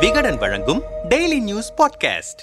விகடன் வழங்கும் daily news podcast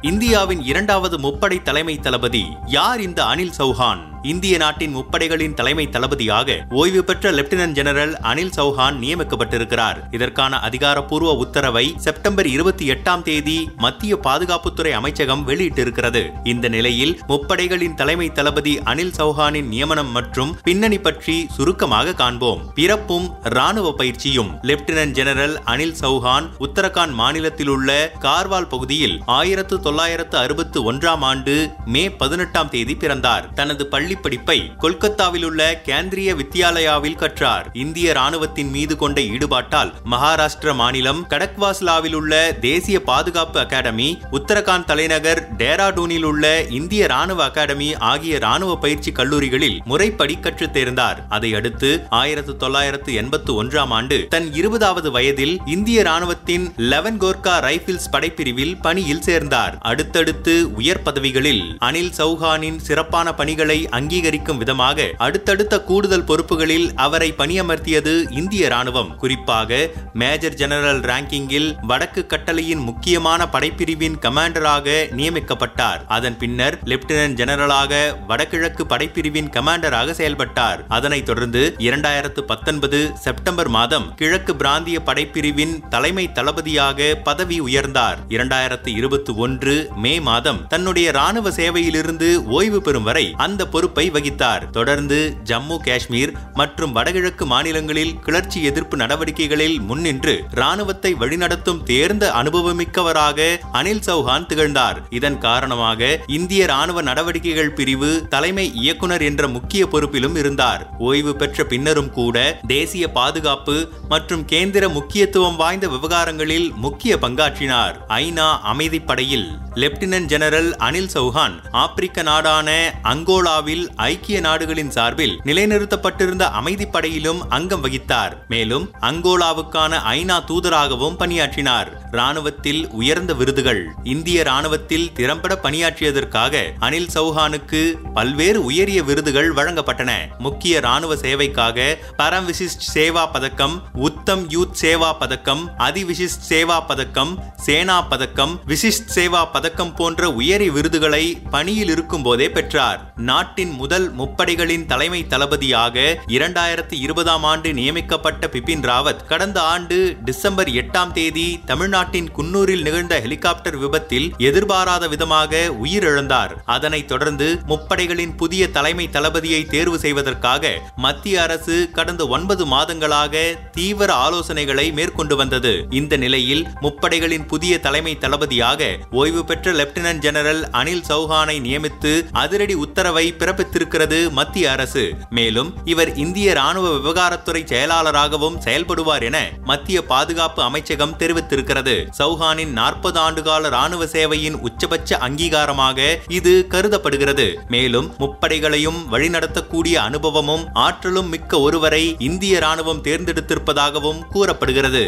இந்தியாவின் இரண்டாவது முப்படை தலைமை தளபதி யார் இந்த அனில் சௌஹான்? இந்திய நாட்டின் முப்படைகளின் தலைமை தளபதியாக ஓய்வு பெற்ற லெப்டினன்ட் ஜெனரல் அனில் சௌஹான் நியமிக்கப்பட்டிருக்கிறார். இதற்கான அதிகாரப்பூர்வ உத்தரவை செப்டம்பர் இருபத்தி எட்டாம் தேதி மத்திய பாதுகாப்புத்துறை அமைச்சகம் வெளியிட்டிருக்கிறது. இந்த நிலையில் முப்படைகளின் தலைமை தளபதி அனில் சௌஹானின் நியமனம் மற்றும் பின்னணி பற்றி சுருக்கமாக காண்போம். பிறப்பும் ராணுவ பயிற்சியும். லெப்டினன்ட் ஜெனரல் அனில் சௌஹான் உத்தரகாண்ட் மாநிலத்தில் உள்ள கார்வால் பகுதியில் ஆயிரத்து தொள்ளாயிரத்து அறுபத்து ஒன்றாம் ஆண்டு மே பதினெட்டாம் தேதி பிறந்தார். தனது பள்ளி படிப்பை கொல்கத்தாவில் உள்ள கேந்திரிய வித்யாலயாவில் கற்றார். இந்திய ராணுவத்தின் மீது கொண்ட ஈடுபாட்டால் மகாராஷ்டிர மாநிலம் கடக்வாஸ்லாவில் உள்ள தேசிய பாதுகாப்பு அகாடமி உத்தரகாண்ட் தலைநகர் டேராடூனில் உள்ள இந்திய ராணுவ அகாடமி ஆகிய ராணுவ பயிற்சி கல்லூரிகளில் முறைப்படி கற்றுத் தேர்ந்தார். அதையடுத்து ஆயிரத்து தொள்ளாயிரத்து எண்பத்து ஒன்றாம் ஆண்டு தன் இருபதாவது வயதில் இந்திய ராணுவத்தின் லெவன் கோர்கா ரைபிள்ஸ் படைப்பிரிவில் பணியில் சேர்ந்தார். அடுத்தடுத்து உயர் பதவிகளில் அனில் சௌஹானின் சிறப்பான பணிகளை அங்கீகரிக்கும் விதமாக அடுத்தடுத்த கூடுதல் பொறுப்புகளில் அவரை பணியமர்த்தியது இந்திய ராணுவம் குறிப்பாக மேஜர் ஜெனரல் ரேங்கிங்கில் வடக்கு கட்டளையின் முக்கியமான படைப்பிரிவின் கமாண்டராக நியமிக்கப்பட்டார். அதன் பின்னர் லெப்டினன்ட் ஜெனரலாக வடகிழக்கு படைப்பிரிவின் கமாண்டராக செயல்பட்டார். அதனைத் தொடர்ந்து இரண்டாயிரத்து பத்தொன்பது செப்டம்பர் மாதம் கிழக்கு பிராந்திய படைப்பிரிவின் தலைமை தளபதியாக பதவி உயர்ந்தார். இரண்டாயிரத்து இருபத்தி ஒன்று மே மாதம் தன்னுடைய ராணுவ சேவையிலிருந்து ஓய்வு பெறும் வரை அந்த பொறுப்பு பொறுப்பை வகித்தார். தொடர்ந்து ஜம்மு காஷ்மீர் மற்றும் வடகிழக்கு மாநிலங்களில் கிளர்ச்சி எதிர்ப்பு நடவடிக்கைகளில் முன்னின்று ராணுவத்தை வழிநடத்தும் தேர்ந்த அனுபவமிக்கவராக அனில் சௌஹான் திகழ்ந்தார். இதன் காரணமாக இந்திய ராணுவ நடவடிக்கைகள் பிரிவு தலைமை இயக்குனர் என்ற முக்கிய பொறுப்பிலும் இருந்தார். ஓய்வு பெற்ற பின்னரும் கூட தேசிய பாதுகாப்பு மற்றும் கேந்திர முக்கியத்துவம் வாய்ந்த விவகாரங்களில் முக்கிய பங்காற்றினார். ஐநா அமைதிப்படையில் லெப்டினன்ட் ஜெனரல் அனில் சௌஹான் ஆப்பிரிக்க நாடான அங்கோலாவில் ஐக்கிய நாடுகளின் சார்பில் நிலைநிறுத்தப்பட்டிருந்த அமைதிப்படையிலும் அங்கம் வகித்தார். மேலும் அங்கோலாவுக்கான ஐநா தூதராகவும் பணியாற்றினார். ராணுவத்தில் உயர்ந்த விருதுகள். இந்திய ராணுவத்தில் திறம்பட பணியாற்றியதற்காக அனில் சௌஹானுக்கு பல்வேறு உயரிய விருதுகள் வழங்கப்பட்டன. முக்கிய ராணுவ சேவைக்காக பரம் விசிஷ்ட் சேவா பதக்கம் உத்தம் யூத் சேவா பதக்கம் அதிவிசிஷ்ட் சேவா பதக்கம் சேனா பதக்கம் விசிஷ்ட் சேவா பதக்கம் போன்ற உயரிய விருதுகளை பணியில் இருக்கும் போதே பெற்றார். நாட்டின் முதல் முப்படைகளின் தலைமை தளபதியாக இரண்டாயிரத்தி இருபதாம் ஆண்டு நியமிக்கப்பட்ட பிபின் ராவத் கடந்த ஆண்டு டிசம்பர் எட்டாம் தேதி தமிழ்நாட்டின் குன்னூரில் நிகழ்ந்த ஹெலிகாப்டர் விபத்தில் எதிர்பாராத விதமாக உயிரிழந்தார். அதனைத் தொடர்ந்து முப்படைகளின் புதிய தலைமை தளபதியை தேர்வு செய்வதற்காக மத்திய அரசு கடந்த ஒன்பது மாதங்களாக தீவிர ஆலோசனைகளை மேற்கொண்டு வந்தது. இந்த நிலையில் முப்படைகளின் புதிய தலைமை தளபதியாக ஓய்வு பெற்ற லெப்டினன்ட் ஜெனரல் அனில் சௌஹானை நியமித்து அதிரடி உத்தரவை பிறப்பித்திருக்கிறது மத்திய அரசு. மேலும் இவர் இந்திய ராணுவ விவகாரத்துறை செயலாளராகவும் செயல்படுவார் என மத்திய பாதுகாப்பு அமைச்சகம் தெரிவித்திருக்கிறது. சௌஹானின் நாற்பது ஆண்டுகால ராணுவ சேவையின் உச்சபட்ச அங்கீகாரமாக இது கருதப்படுகிறது. மேலும் முப்படைகளையும் வழிநடத்தக்கூடிய அனுபவமும் ஆற்றலும் மிக்க ஒருவரை இந்திய ராணுவம் தேர்ந்தெடுத்திருப்பதாகவும் கூறப்படுகிறது.